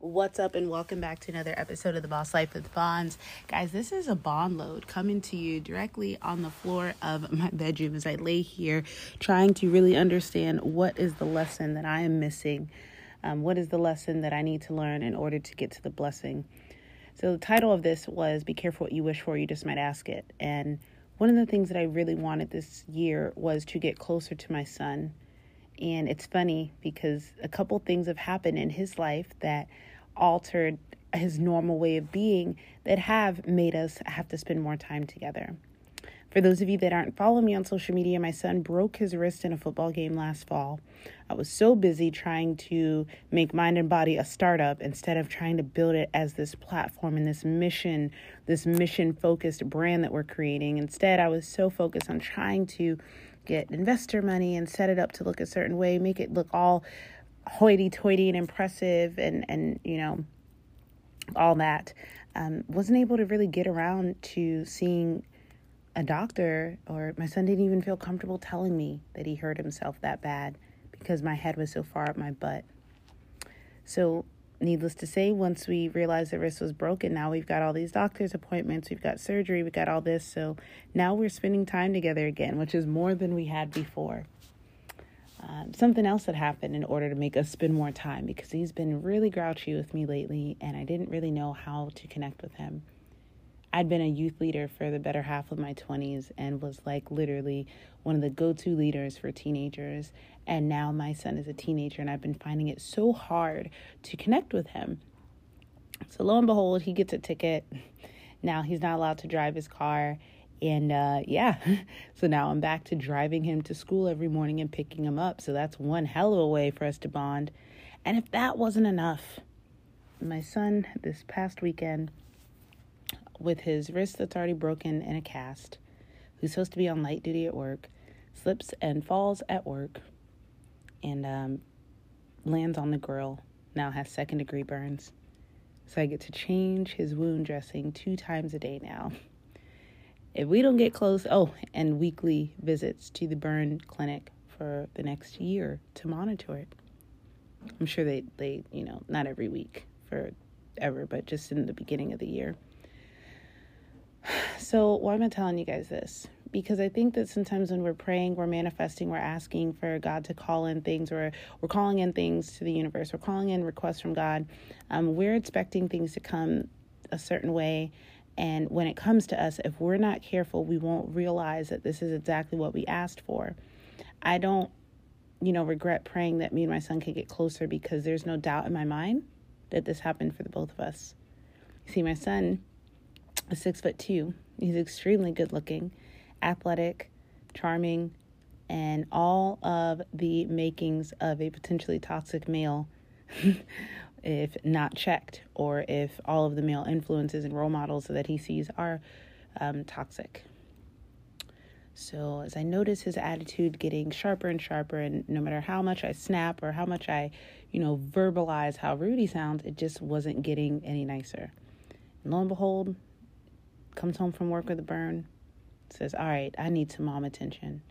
What's up, and welcome back to another episode of The Boss Life with Bons. Guys, this is a Bonload coming to you directly on the floor of my bedroom as I lay here trying to really understand what is the lesson that I am missing. Um, what is the lesson that I need to learn in order to get to the blessing? So, the title of this was Be Careful What You Wish For, You Just Might Ask It. And one of the things that I really wanted this year was to get closer to my son. And it's funny because a couple things have happened in his life that altered his normal way of being that have made us have to spend more time together. For those of you that aren't following me on social media, my son broke his wrist in a football game last fall. I was so busy trying to make Mind and Body a startup instead of trying to build it as this platform and this mission, this mission focused brand that we're creating. Instead, I was so focused on trying to get investor money and set it up to look a certain way, make it look all hoity-toity and impressive and and you know all that um, wasn't able to really get around to seeing a doctor or my son didn't even feel comfortable telling me that he hurt himself that bad because my head was so far up my butt. So needless to say once we realized the wrist was broken now we've got all these doctor's appointments we've got surgery we've got all this so now we're spending time together again which is more than we had before um, something else that happened in order to make us spend more time because he's been really grouchy with me lately and I didn't really know how to connect with him. I'd been a youth leader for the better half of my 20s and was like literally one of the go to leaders for teenagers. And now my son is a teenager and I've been finding it so hard to connect with him. So lo and behold, he gets a ticket. Now he's not allowed to drive his car and uh, yeah, so now I'm back to driving him to school every morning and picking him up. So that's one hell of a way for us to bond. And if that wasn't enough, my son this past weekend, with his wrist that's already broken in a cast, who's supposed to be on light duty at work, slips and falls at work and um, lands on the grill. Now has second degree burns. So I get to change his wound dressing two times a day now. If we don't get close, oh, and weekly visits to the burn clinic for the next year to monitor it. I'm sure they, they, you know, not every week for ever, but just in the beginning of the year. So, why am I telling you guys this? Because I think that sometimes when we're praying, we're manifesting, we're asking for God to call in things, or we're calling in things to the universe, we're calling in requests from God. Um, we're expecting things to come a certain way, and when it comes to us, if we're not careful, we won't realize that this is exactly what we asked for. I don't, you know, regret praying that me and my son could get closer because there's no doubt in my mind that this happened for the both of us. See, my son six foot two. He's extremely good looking, athletic, charming, and all of the makings of a potentially toxic male if not checked, or if all of the male influences and role models that he sees are um, toxic. So, as I notice his attitude getting sharper and sharper, and no matter how much I snap or how much I, you know, verbalize how rude he sounds, it just wasn't getting any nicer. And lo and behold, comes home from work with a burn, says, All right, I need some mom attention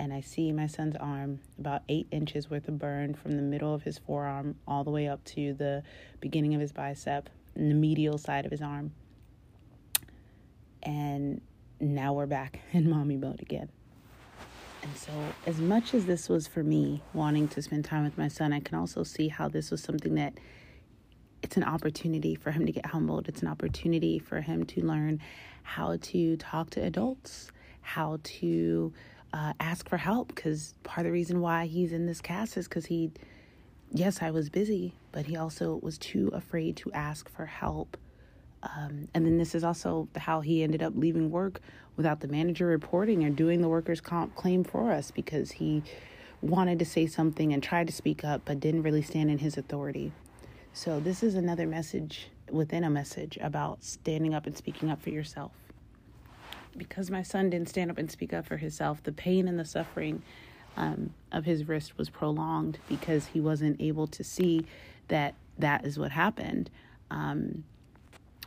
and I see my son's arm about eight inches worth of burn from the middle of his forearm all the way up to the beginning of his bicep and the medial side of his arm. And now we're back in mommy mode again. And so, as much as this was for me wanting to spend time with my son, I can also see how this was something that it's an opportunity for him to get humbled. It's an opportunity for him to learn how to talk to adults, how to uh, ask for help because part of the reason why he's in this cast is because he, yes, I was busy, but he also was too afraid to ask for help. Um, and then this is also how he ended up leaving work without the manager reporting or doing the workers' comp claim for us because he wanted to say something and tried to speak up but didn't really stand in his authority. So, this is another message within a message about standing up and speaking up for yourself because my son didn't stand up and speak up for himself, the pain and the suffering um, of his wrist was prolonged because he wasn't able to see that that is what happened. Um,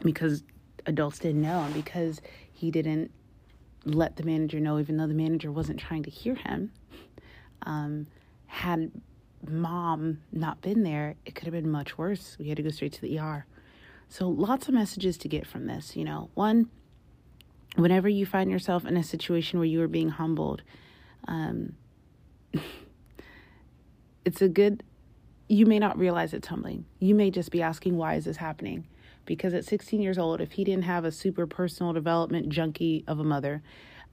because adults didn't know, and because he didn't let the manager know, even though the manager wasn't trying to hear him, um, had mom not been there, it could have been much worse. We had to go straight to the ER. So, lots of messages to get from this. You know, one, whenever you find yourself in a situation where you are being humbled, um, it's a good, you may not realize it's humbling. You may just be asking, why is this happening? Because at 16 years old, if he didn't have a super personal development junkie of a mother,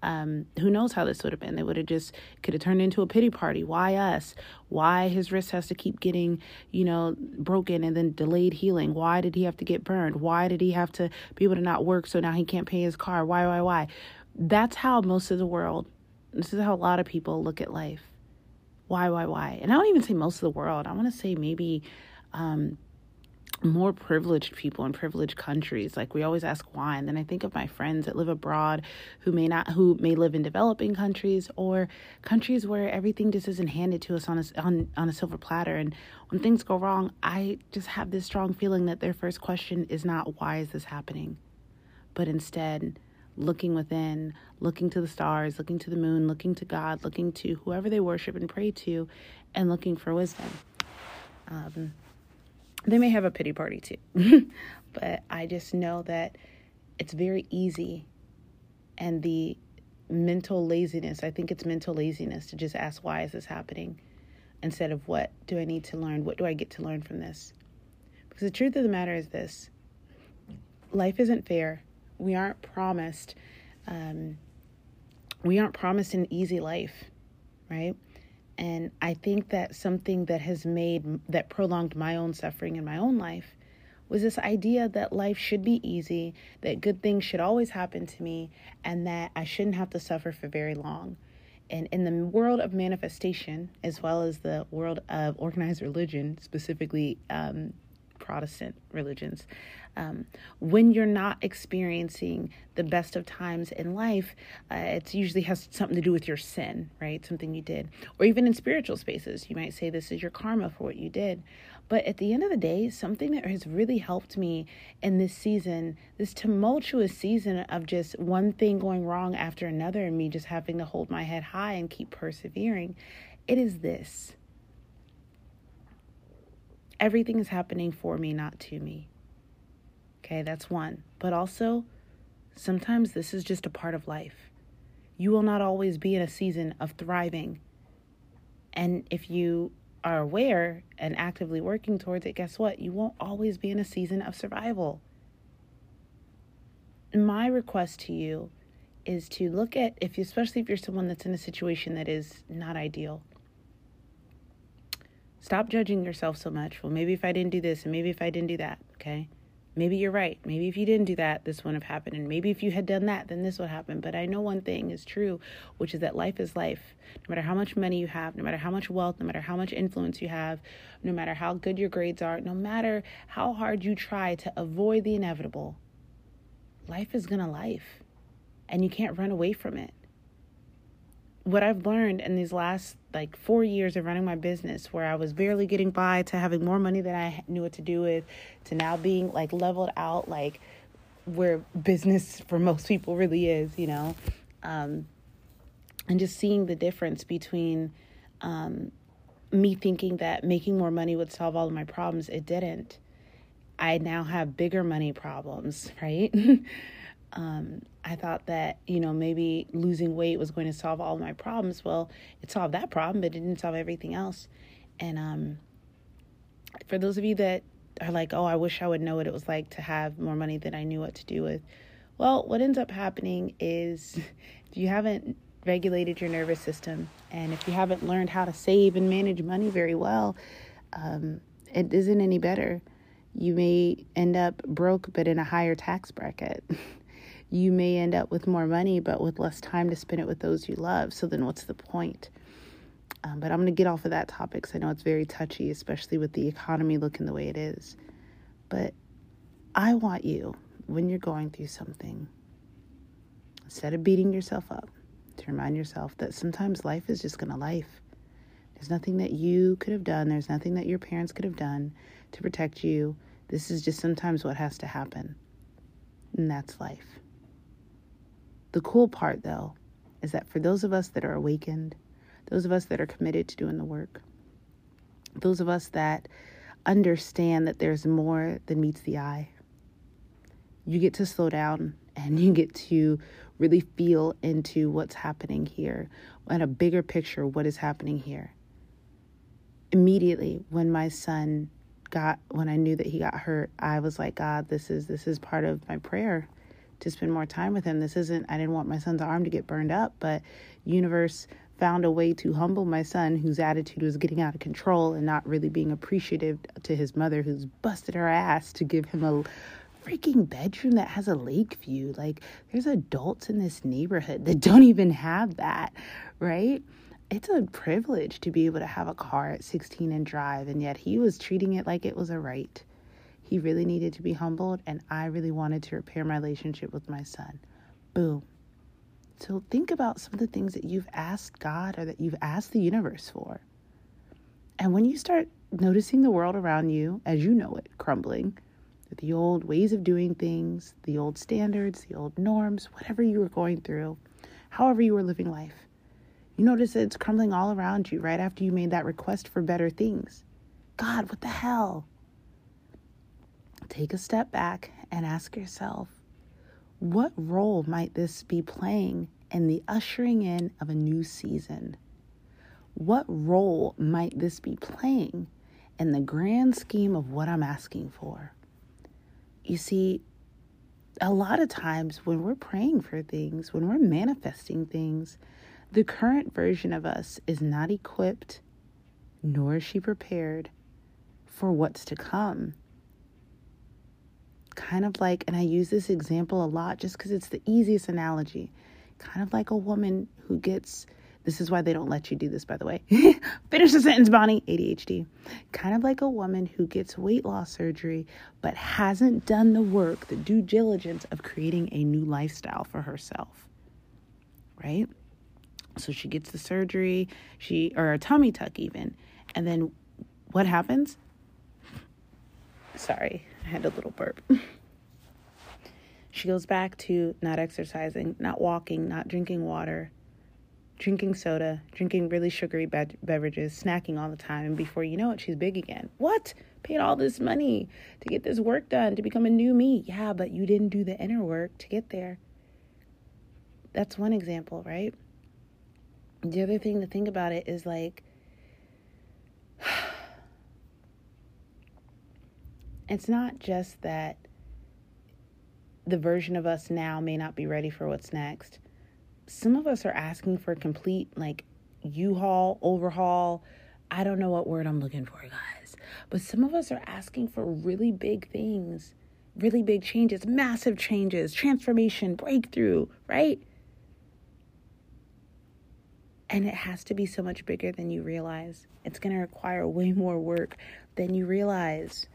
um, who knows how this would have been? They would have just could have turned into a pity party. Why us? Why his wrist has to keep getting, you know, broken and then delayed healing? Why did he have to get burned? Why did he have to be able to not work so now he can't pay his car? Why, why, why? That's how most of the world, this is how a lot of people look at life. Why, why, why? And I don't even say most of the world. I want to say maybe um, more privileged people in privileged countries. Like we always ask why. And then i think of my friends that live abroad who may not who may live in developing countries or countries where everything just isn't handed to us on a, on, on a silver platter. And when things go wrong i just have this strong feeling that their first question is not why is this happening? But instead looking within looking to the stars looking to the moon looking to god looking to whoever they worship and pray to and looking for wisdom. Um, they may have a pity party too. but I just know that it's very easy. And the mental laziness, I think it's mental laziness to just ask, why is this happening? Instead of what do I need to learn? What do I get to learn from this? Because the truth of the matter is this life isn't fair. We aren't promised. Um, we aren't promised an easy life, right? And I think that something that has made, that prolonged my own suffering in my own life was this idea that life should be easy, that good things should always happen to me, and that I shouldn't have to suffer for very long. And in the world of manifestation, as well as the world of organized religion, specifically um, Protestant religions, um, when you're not experiencing the best of times in life, uh, it usually has something to do with your sin, right? Something you did. Or even in spiritual spaces, you might say this is your karma for what you did. But at the end of the day, something that has really helped me in this season, this tumultuous season of just one thing going wrong after another, and me just having to hold my head high and keep persevering, it is this everything is happening for me, not to me. Okay, that's one. But also, sometimes this is just a part of life. You will not always be in a season of thriving. And if you are aware and actively working towards it, guess what? You won't always be in a season of survival. My request to you is to look at if especially if you're someone that's in a situation that is not ideal. Stop judging yourself so much. Well, maybe if I didn't do this and maybe if I didn't do that, okay? maybe you're right. Maybe if you didn't do that, this wouldn't have happened. And maybe if you had done that, then this would happen. But I know one thing is true, which is that life is life. No matter how much money you have, no matter how much wealth, no matter how much influence you have, no matter how good your grades are, no matter how hard you try to avoid the inevitable, life is going to life. And you can't run away from it what I've learned in these last like four years of running my business, where I was barely getting by to having more money than I knew what to do with, to now being like leveled out, like where business for most people really is, you know, um, and just seeing the difference between um, me thinking that making more money would solve all of my problems. It didn't. I now have bigger money problems, right? Um, I thought that, you know, maybe losing weight was going to solve all my problems. Well, it solved that problem, but it didn't solve everything else. And um, for those of you that are like, oh, I wish I would know what it was like to have more money than I knew what to do with. Well, what ends up happening is if you haven't regulated your nervous system and if you haven't learned how to save and manage money very well, um, it isn't any better. You may end up broke, but in a higher tax bracket. you may end up with more money, but with less time to spend it with those you love. So then what's the point? Um, but I'm going to get off of that topic because I know it's very touchy, especially with the economy looking the way it is. But I want you, when you're going through something, instead of beating yourself up, to remind yourself that sometimes life is just going to life. There's nothing that you could have done, there's nothing that your parents could have done to protect you. This is just sometimes what has to happen. And that's life. The cool part, though, is that for those of us that are awakened, those of us that are committed to doing the work, those of us that understand that there's more than meets the eye. You get to slow down and you get to really feel into what's happening here and a bigger picture what is happening here. Immediately when my son got when I knew that he got hurt, I was like, God, this is this is part of my prayer to spend more time with him. This isn't I didn't want my son's arm to get burned up, but universe found a way to humble my son whose attitude was getting out of control and not really being appreciative to his mother who's busted her ass to give him a freaking bedroom that has a lake view. Like there's adults in this neighborhood that don't even have that, right? It's a privilege to be able to have a car at 16 and drive and yet he was treating it like it was a right. He really needed to be humbled and I really wanted to repair my relationship with my son. Boom so think about some of the things that you've asked God or that you've asked the universe for. And when you start noticing the world around you as you know it crumbling, the old ways of doing things, the old standards, the old norms, whatever you were going through, however you were living life, you notice that it's crumbling all around you right after you made that request for better things. God, what the hell? Take a step back and ask yourself what role might this be playing in the ushering in of a new season? What role might this be playing in the grand scheme of what I'm asking for? You see, a lot of times when we're praying for things, when we're manifesting things, the current version of us is not equipped, nor is she prepared for what's to come kind of like, and I use this example a lot just because it's the easiest analogy, kind of like a woman who gets. This is why they don't let you do this, by the way. Finish the sentence, Bonnie. ADHD. Kind of like a woman who gets weight loss surgery but hasn't done the work, the due diligence of creating a new lifestyle for herself. Right? So she gets the surgery, she or a tummy tuck even. And then what happens? Sorry, I had a little burp. she goes back to not exercising, not walking, not drinking water, drinking soda, drinking really sugary be- beverages, snacking all the time. And before you know it, she's big again. What? Paid all this money to get this work done, to become a new me. Yeah, but you didn't do the inner work to get there. That's one example, right? The other thing to think about it is like, it's not just that the version of us now may not be ready for what's next. Some of us are asking for a complete, like, U haul, overhaul. I don't know what word I'm looking for, guys. But some of us are asking for really big things, really big changes, massive changes, transformation, breakthrough, right? And it has to be so much bigger than you realize. It's going to require way more work than you realize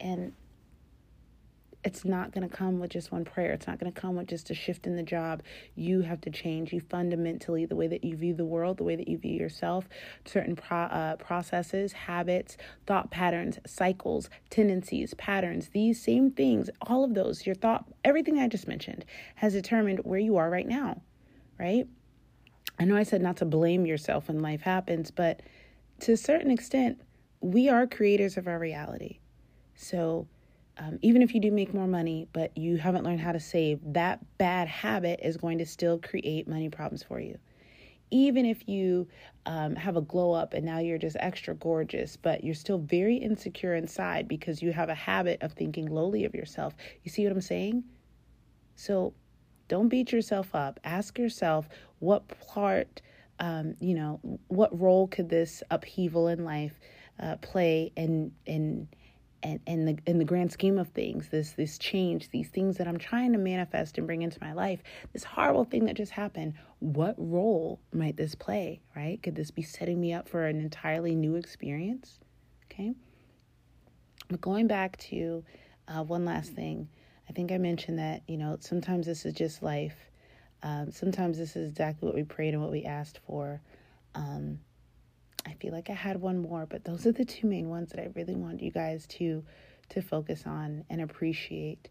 and it's not going to come with just one prayer. It's not going to come with just a shift in the job. You have to change. You fundamentally, the way that you view the world, the way that you view yourself, certain pro- uh, processes, habits, thought patterns, cycles, tendencies, patterns, these same things, all of those, your thought, everything I just mentioned has determined where you are right now, right? I know I said not to blame yourself when life happens, but to a certain extent, we are creators of our reality. So, um, even if you do make more money, but you haven't learned how to save, that bad habit is going to still create money problems for you. Even if you um, have a glow up and now you're just extra gorgeous, but you're still very insecure inside because you have a habit of thinking lowly of yourself. You see what I'm saying? So don't beat yourself up. Ask yourself what part, um, you know, what role could this upheaval in life uh, play in in and in the in the grand scheme of things this this change these things that i'm trying to manifest and bring into my life this horrible thing that just happened what role might this play right? Could this be setting me up for an entirely new experience? Okay. But going back to uh, one last thing i think i mentioned that you know sometimes this is just life. Um, sometimes this is exactly what we prayed and what we asked for. Um, I feel like I had one more, but those are the two main ones that I really want you guys to to focus on and appreciate.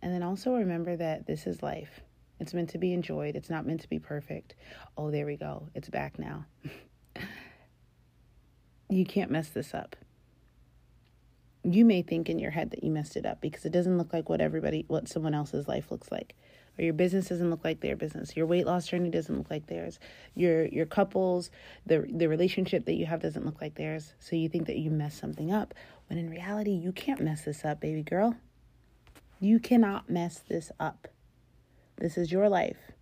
And then also remember that this is life. It's meant to be enjoyed. It's not meant to be perfect. Oh, there we go. It's back now. you can't mess this up. You may think in your head that you messed it up because it doesn't look like what everybody, what someone else's life looks like or your business doesn't look like their business. Your weight loss journey doesn't look like theirs. Your your couples the the relationship that you have doesn't look like theirs. So you think that you messed something up when in reality you can't mess this up baby girl. You cannot mess this up. This is your life.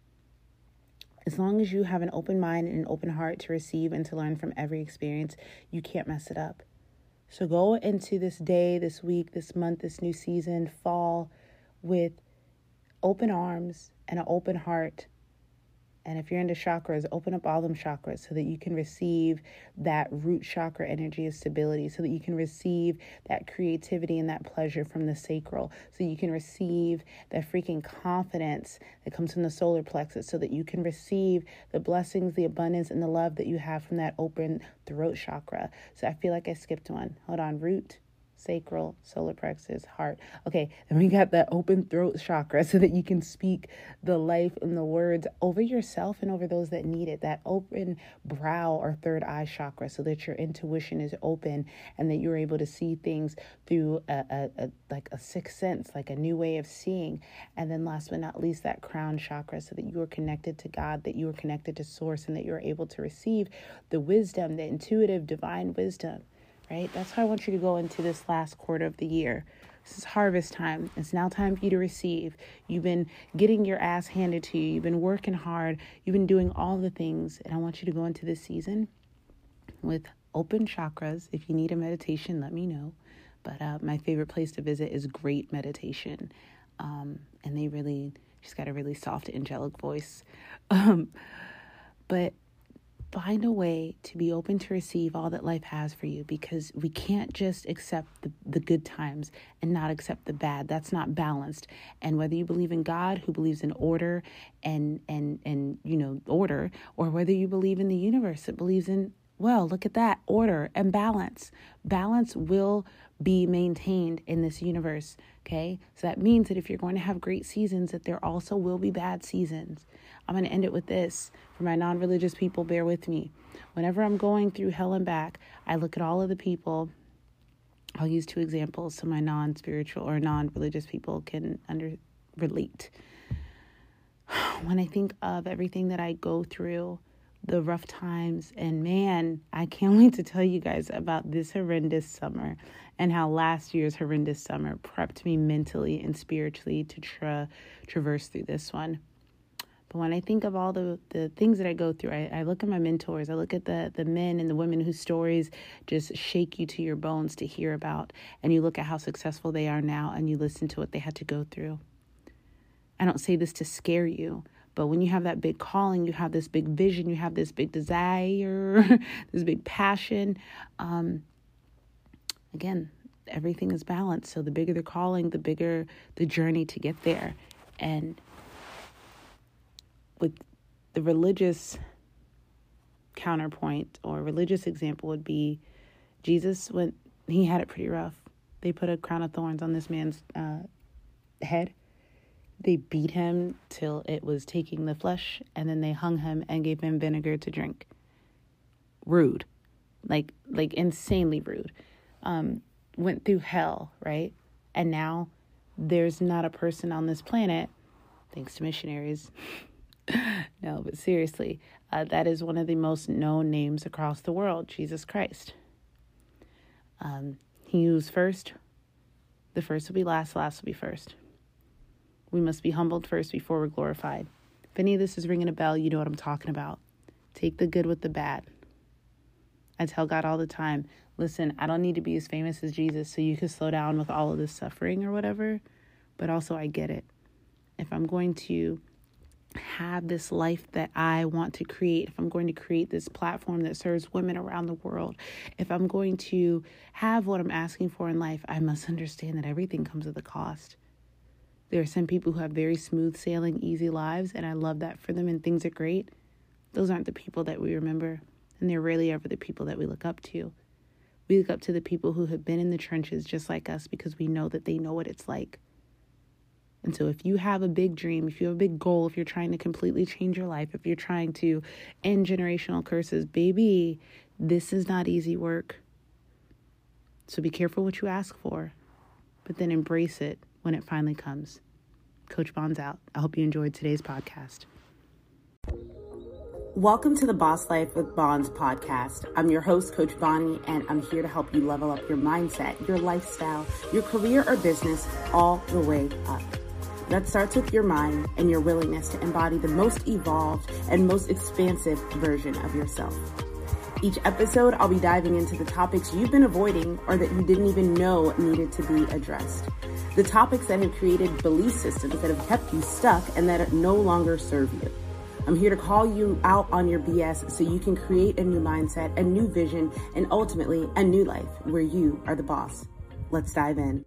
As long as you have an open mind and an open heart to receive and to learn from every experience, you can't mess it up. So go into this day, this week, this month, this new season, fall with open arms and an open heart and if you're into chakras, open up all them chakras so that you can receive that root chakra energy of stability, so that you can receive that creativity and that pleasure from the sacral, so you can receive that freaking confidence that comes from the solar plexus, so that you can receive the blessings, the abundance, and the love that you have from that open throat chakra. So I feel like I skipped one. Hold on, root sacral, solar plexus, heart. Okay, then we got that open throat chakra so that you can speak the life and the words over yourself and over those that need it. That open brow or third eye chakra so that your intuition is open and that you're able to see things through a, a, a like a sixth sense, like a new way of seeing. And then last but not least, that crown chakra so that you are connected to God, that you are connected to source, and that you're able to receive the wisdom, the intuitive divine wisdom right? That's how I want you to go into this last quarter of the year. This is harvest time. It's now time for you to receive. You've been getting your ass handed to you. You've been working hard. You've been doing all the things. And I want you to go into this season with open chakras. If you need a meditation, let me know. But uh, my favorite place to visit is Great Meditation. Um, and they really, she's got a really soft, angelic voice. Um, but find a way to be open to receive all that life has for you because we can't just accept the, the good times and not accept the bad. That's not balanced. And whether you believe in god who believes in order and and and you know order or whether you believe in the universe that believes in well look at that order and balance. Balance will be maintained in this universe okay so that means that if you're going to have great seasons that there also will be bad seasons I'm going to end it with this. For my non religious people, bear with me. Whenever I'm going through hell and back, I look at all of the people. I'll use two examples so my non spiritual or non religious people can under relate. When I think of everything that I go through, the rough times, and man, I can't wait to tell you guys about this horrendous summer and how last year's horrendous summer prepped me mentally and spiritually to tra- traverse through this one. But when I think of all the, the things that I go through, I, I look at my mentors, I look at the, the men and the women whose stories just shake you to your bones to hear about. And you look at how successful they are now and you listen to what they had to go through. I don't say this to scare you, but when you have that big calling, you have this big vision, you have this big desire, this big passion. Um, again, everything is balanced. So the bigger the calling, the bigger the journey to get there. And with the religious counterpoint or religious example would be Jesus when he had it pretty rough. They put a crown of thorns on this man's uh, head. They beat him till it was taking the flesh, and then they hung him and gave him vinegar to drink. Rude, like like insanely rude. Um, went through hell, right? And now there's not a person on this planet, thanks to missionaries, no, but seriously, uh, that is one of the most known names across the world Jesus Christ. Um, he was first. The first will be last, the last will be first. We must be humbled first before we're glorified. If any of this is ringing a bell, you know what I'm talking about. Take the good with the bad. I tell God all the time listen, I don't need to be as famous as Jesus so you can slow down with all of this suffering or whatever, but also I get it. If I'm going to have this life that I want to create, if I'm going to create this platform that serves women around the world, if I'm going to have what I'm asking for in life, I must understand that everything comes at a cost. There are some people who have very smooth sailing, easy lives, and I love that for them, and things are great. Those aren't the people that we remember, and they're rarely ever the people that we look up to. We look up to the people who have been in the trenches just like us because we know that they know what it's like. And so, if you have a big dream, if you have a big goal, if you're trying to completely change your life, if you're trying to end generational curses, baby, this is not easy work. So be careful what you ask for, but then embrace it when it finally comes. Coach Bons out. I hope you enjoyed today's podcast. Welcome to the Boss Life with Bons podcast. I'm your host, Coach Bonnie, and I'm here to help you level up your mindset, your lifestyle, your career or business all the way up. That starts with your mind and your willingness to embody the most evolved and most expansive version of yourself. Each episode, I'll be diving into the topics you've been avoiding or that you didn't even know needed to be addressed. The topics that have created belief systems that have kept you stuck and that no longer serve you. I'm here to call you out on your BS so you can create a new mindset, a new vision, and ultimately a new life where you are the boss. Let's dive in.